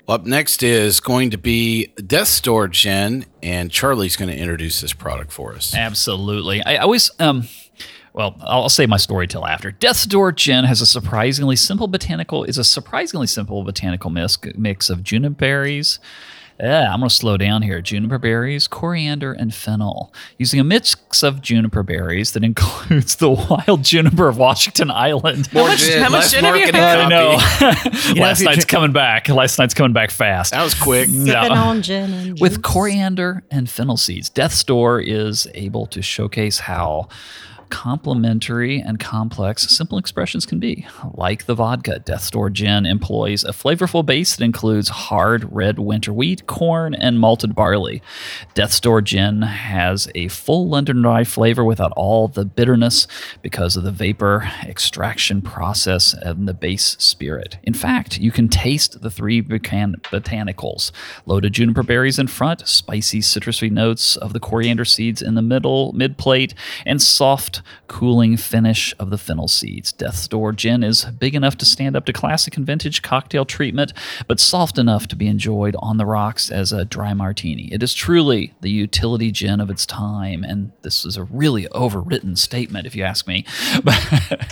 Up next is going to be Death's Door Gin, and Charlie's going to introduce this product for us. Absolutely. I always, um, well, I'll say my story till after. Death's Door Gin has a surprisingly simple botanical, is a surprisingly simple botanical mix, mix of juniper berries. Yeah, I'm going to slow down here. Juniper berries, coriander, and fennel. Using a mix of juniper berries that includes the wild juniper of Washington Island. How much, how much gin have you marketing had? I know. know, Last night's tr- coming back. Last night's coming back fast. That was quick. Yeah. Sipping on gin and With coriander and fennel seeds, Death's Door is able to showcase how complementary and complex simple expressions can be. Like the vodka, Death's Door Gin employs a flavorful base that includes hard red winter wheat, corn, and malted barley. Death's Door Gin has a full London dry flavor without all the bitterness because of the vapor extraction process and the base spirit. In fact, you can taste the three bocan- botanicals loaded juniper berries in front, spicy citrusy notes of the coriander seeds in the middle, mid plate, and soft, cooling finish of the fennel seeds. Death's Door gin is big enough to stand up to classic and vintage cocktail treatment, but soft enough to be enjoyed on the rocks as a dry martini. It is truly the utility gin of its time, and this is a really overwritten statement, if you ask me.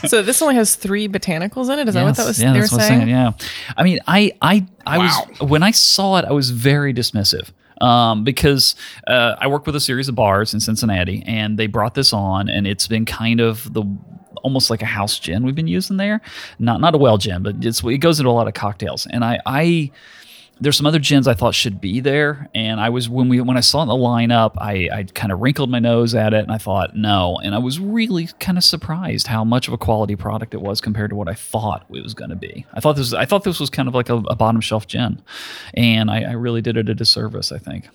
So this only has three botanicals in it. Is that what that was? Yeah, they were that's what I'm saying. saying. Yeah, I mean, I, I, I was when I saw it, I was very dismissive. Um, because uh, I work with a series of bars in Cincinnati, and they brought this on, and it's been kind of the almost like a house gin we've been using there. Not not a well gin, but it's it goes into a lot of cocktails. And I I there's some other gins I thought should be there, and I was when we when I saw the lineup, I I kind of wrinkled my nose at it, and I thought no, and I was really kind of surprised how much of a quality product it was compared to what I thought it was going to be. I thought this I thought this was kind of like a, a bottom shelf gin, and I, I really did it a disservice. I think.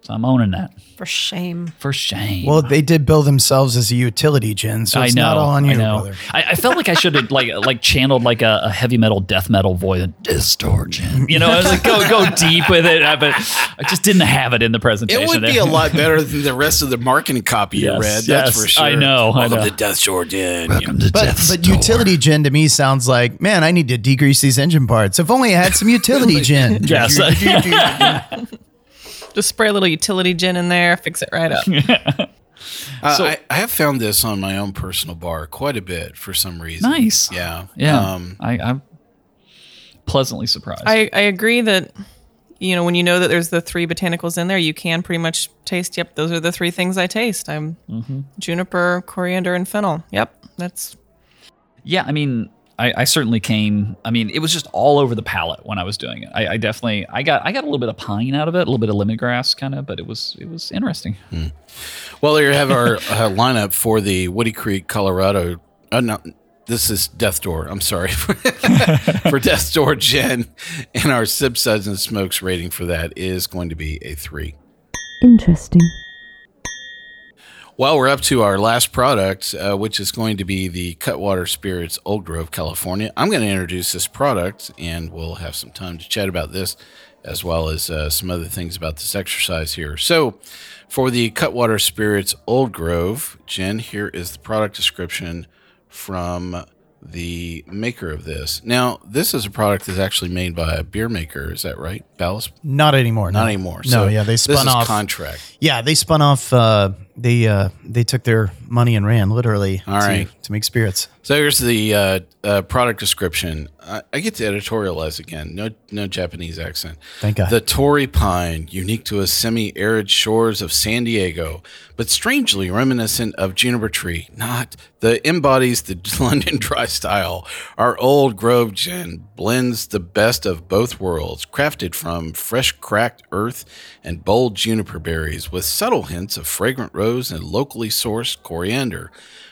So I'm owning that for shame. for shame. Well, they did bill themselves as a utility gin, so it's I know. not all on you, I know. brother. I, I felt like I should have like like channeled like a, a heavy metal, death metal voice, distortion. You know, I was like go go deep with it, uh, but I just didn't have it in the presentation. It would be a lot better than the rest of the marketing copy you Yes, read. That's for sure. I know, I Welcome know. to Death's Door Gin. Welcome to But Death's but Door. utility gin to me sounds like, man, I need to degrease these engine parts. If only I had some utility gin. Yes. Just spray a little utility gin in there, fix it right up. Uh, So- I, I have found this on my own personal bar quite a bit for some reason. Nice. Yeah. Yeah, Um, I, I'm pleasantly surprised. I, I agree that you know when you know that there's the three botanicals in there, you can pretty much taste. Yep, those are the three things I taste. I'm Mm-hmm. juniper, coriander, and fennel. Yep, that's yeah, I mean, I, I certainly came. I mean, it was just all over the palate when I was doing it. I, I definitely, I got, I got a little bit of pine out of it, a little bit of lemongrass kind of, but it was, it was interesting. Well, there you have our uh, lineup for the Woody Creek, Colorado. Uh, no, this is Death Door. I'm sorry for Death Door Gin, and our Sip Suds and Smokes rating for that is going to be a three. Interesting. Well, we're up to our last product, uh, which is going to be the Cutwater Spirits Old Grove, California. I'm going to introduce this product, and we'll have some time to chat about this as well as uh, some other things about this exercise here. So, for the Cutwater Spirits Old Grove, Jen, here is the product description from the maker of this. Now, this is a product that's actually made by a beer maker. Is that right, Ballast? Not anymore. Not no. anymore. No, So yeah, they this spun is off contract. Yeah, they spun off. Uh, they uh, they took their money and ran literally. All to, right. to make spirits. So here's the uh, uh, product description. I, I get to editorialize again. No, no Japanese accent. Thank God. The Torrey pine, unique to a semi-arid shores of San Diego, but strangely reminiscent of juniper tree. Not the embodies the London dry style. Our old Grove gin blends the best of both worlds, crafted from fresh cracked earth and bold juniper berries, with subtle hints of fragrant rose and locally sourced coriander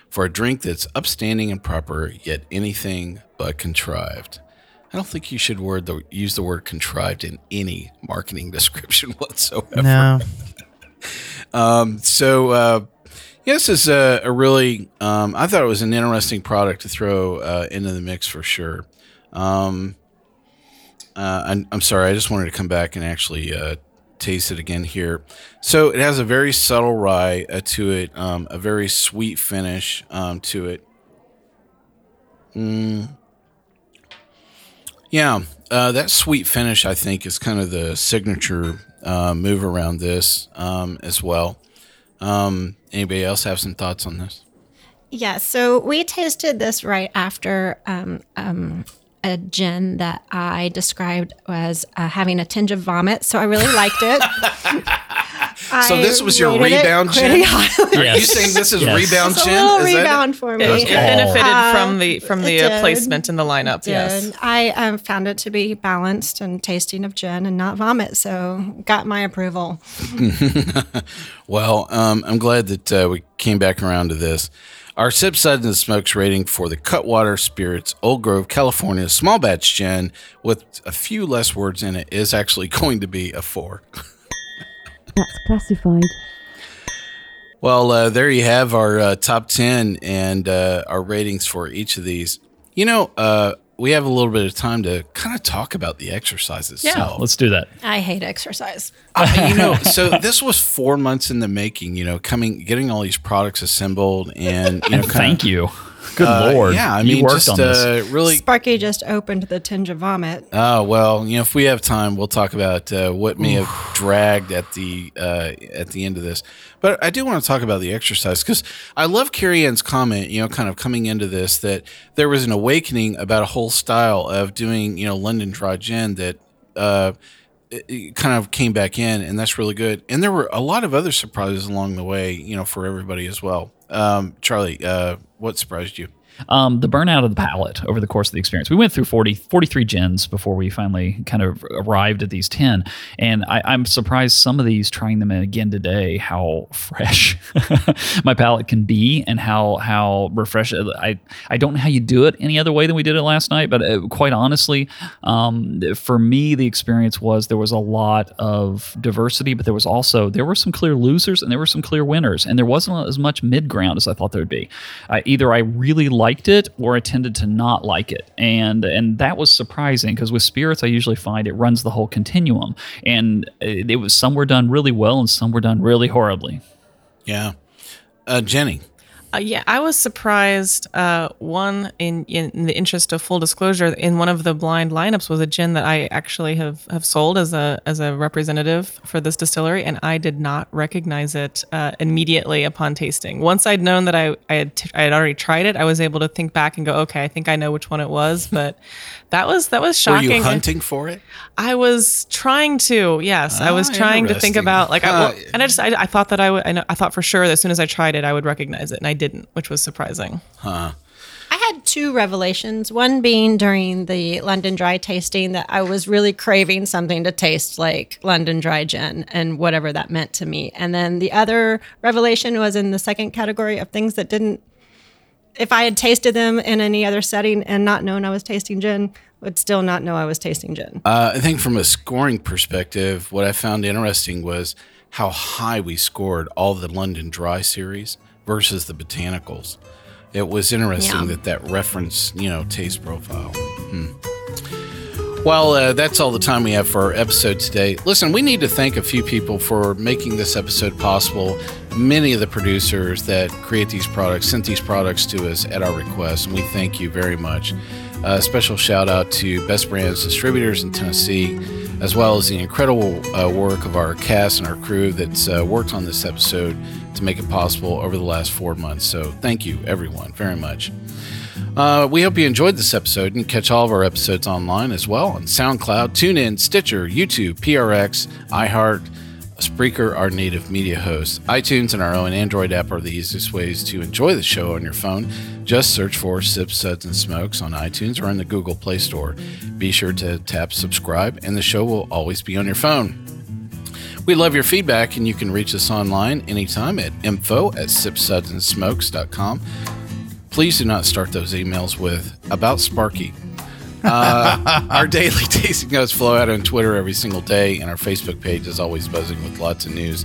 for a drink that's upstanding and proper, yet anything but contrived. I don't think you should word the, use the word contrived in any marketing description whatsoever. No, Um, so, uh, yeah, this is a, a really, um, I thought it was an interesting product to throw uh, into the mix for sure. Um, uh, I'm, I'm sorry, I just wanted to come back and actually uh, taste it again here. So, it has a very subtle rye uh, to it, um, a very sweet finish um, to it. Mm. Yeah, uh, that sweet finish, I think, is kind of the signature uh, move around this um, as well. Um, anybody else have some thoughts on this? Yeah, so we tasted this right after um, um, a gin that I described as uh, having a tinge of vomit. So I really liked it. So this was your rebound gin? highly. Are you saying this is Yes. rebound It's a gin? little Is that it? rebound for me. It, it benefited Uh, from the from the uh, placement in the lineup. Yes. I um, found it to be balanced and tasting of gin and not vomit. So got my approval. Well, um, I'm glad that uh, we came back around to this. Our Sip Suds and Smokes rating for the Cutwater Spirits Old Grove, California small batch gin with a few less words in it is actually going to be a four. That's classified. Well, uh, there you have our uh, top 10 and uh, our ratings for each of these. You know, uh, we have a little bit of time to kind of talk about the exercise itself. Let's do that. I hate exercise. Uh, you know, so this was four months in the making. You know, coming, getting all these products assembled, and you know, kind Thank you. Good uh, lord. Yeah, I you mean, worked just on this. uh, really. Sparky just opened the tinge of vomit. Oh well, you know, if we have time, we'll talk about uh, what may have dragged at the uh, at the end of this. But I do want to talk about the exercise because I love Carrie Ann's comment. You know, kind of coming into this that there was an awakening about a whole style of doing you know London Dry Gin that. It kind of came back in, and that's really good. And there were a lot of other surprises along the way, you know, for everybody as well. Um, Charlie, uh, what surprised you? Um, the burnout of the palate over the course of the experience. We went through 40, 43 gins before we finally kind of arrived at these 10. And I, I'm surprised some of these, trying them again today, how fresh my palate can be and how how refreshing. I, I don't know how you do it any other way than we did it last night, but uh, quite honestly, um, for me, the experience was there was a lot of diversity, but there was also, there were some clear losers and there were some clear winners. And there wasn't as much mid ground as I thought there would be. Uh, either I really liked it or I tended to not like it. And and that was surprising because with spirits, I usually find it runs the whole continuum. And it, it was some were done really well and some were done really horribly. Yeah, uh, Jenny. Uh, yeah, I was surprised. Uh, one, in, in the interest of full disclosure, in one of the blind lineups was a gin that I actually have, have sold as a as a representative for this distillery, and I did not recognize it uh, immediately upon tasting. Once I'd known that I I had t- I had already tried it, I was able to think back and go, okay, I think I know which one it was. But that was that was shocking. Were you hunting for it? I was trying to. Yes, I was Ah, trying to think about like, I, well, and I just I, I thought that I would. I, know, I thought for sure that as soon as I tried it, I would recognize it, and I didn't, which was surprising. Huh. I had two revelations. One being during the London Dry tasting that I was really craving something to taste like London Dry gin and whatever that meant to me. And then the other revelation was in the second category of things that didn't if I had tasted them in any other setting and not known I was tasting gin, would still not know I was tasting gin. Uh, I think from a scoring perspective, what I found interesting was how high we scored all the London Dry series versus the botanicals. It was interesting Yeah. that that reference, you know, taste profile. Hmm. Well, uh, that's all the time we have for our episode today. Listen, we need to thank a few people for making this episode possible. Many of the producers that create these products sent these products to us at our request, and we thank you very much. A special shout out to Best Brands Distributors in Tennessee, as well as the incredible uh, work of our cast and our crew that's uh, worked on this episode to make it possible over the last four months. So, thank you, everyone, very much. Uh, we hope you enjoyed this episode and catch all of our episodes online as well on SoundCloud, TuneIn, Stitcher, YouTube, PRX, iHeart, Spreaker, our native media host. iTunes and our own Android app are the easiest ways to enjoy the show on your phone. Just search for Sips, Suds, and Smokes on iTunes or in the Google Play Store. Be sure to tap subscribe, and the show will always be on your phone. We love your feedback, and you can reach us online anytime at info at sipsudsandsmokes.com. Please do not start those emails with about Sparky. Uh, our daily tasting notes flow out on Twitter every single day, and our Facebook page is always buzzing with lots of news.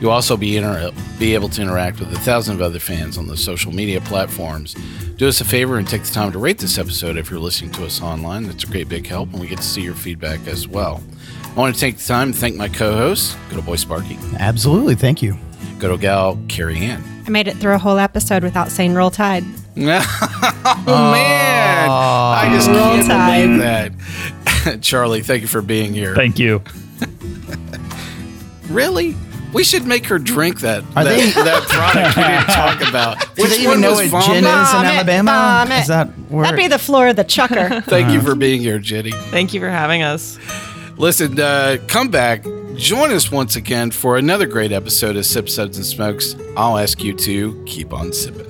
You'll also be, inter- be able to interact with a thousand of other fans on the social media platforms. Do us a favor and take the time to rate this episode if you're listening to us online. That's a great big help, and we get to see your feedback as well. I want to take the time to thank my co-host, good old boy Sparky, Absolutely. Thank you. good old gal Carrie Ann. I made it through a whole episode without saying roll tide. oh man, I just Roll can't Tide. believe that. Charlie, thank you for being here. Thank you. Really? We should make her drink that Are that, they- that product we didn't talk about. Do Which they one even know was what Vomit? gin is in Alabama? vomit. Is that where? That'd be the floor of the chucker. Thank you for being here, Jenny. Thank you for having us. Listen, uh, come back. Join us once again for another great episode of Sip Suds and Smokes. I'll ask you to keep on sipping.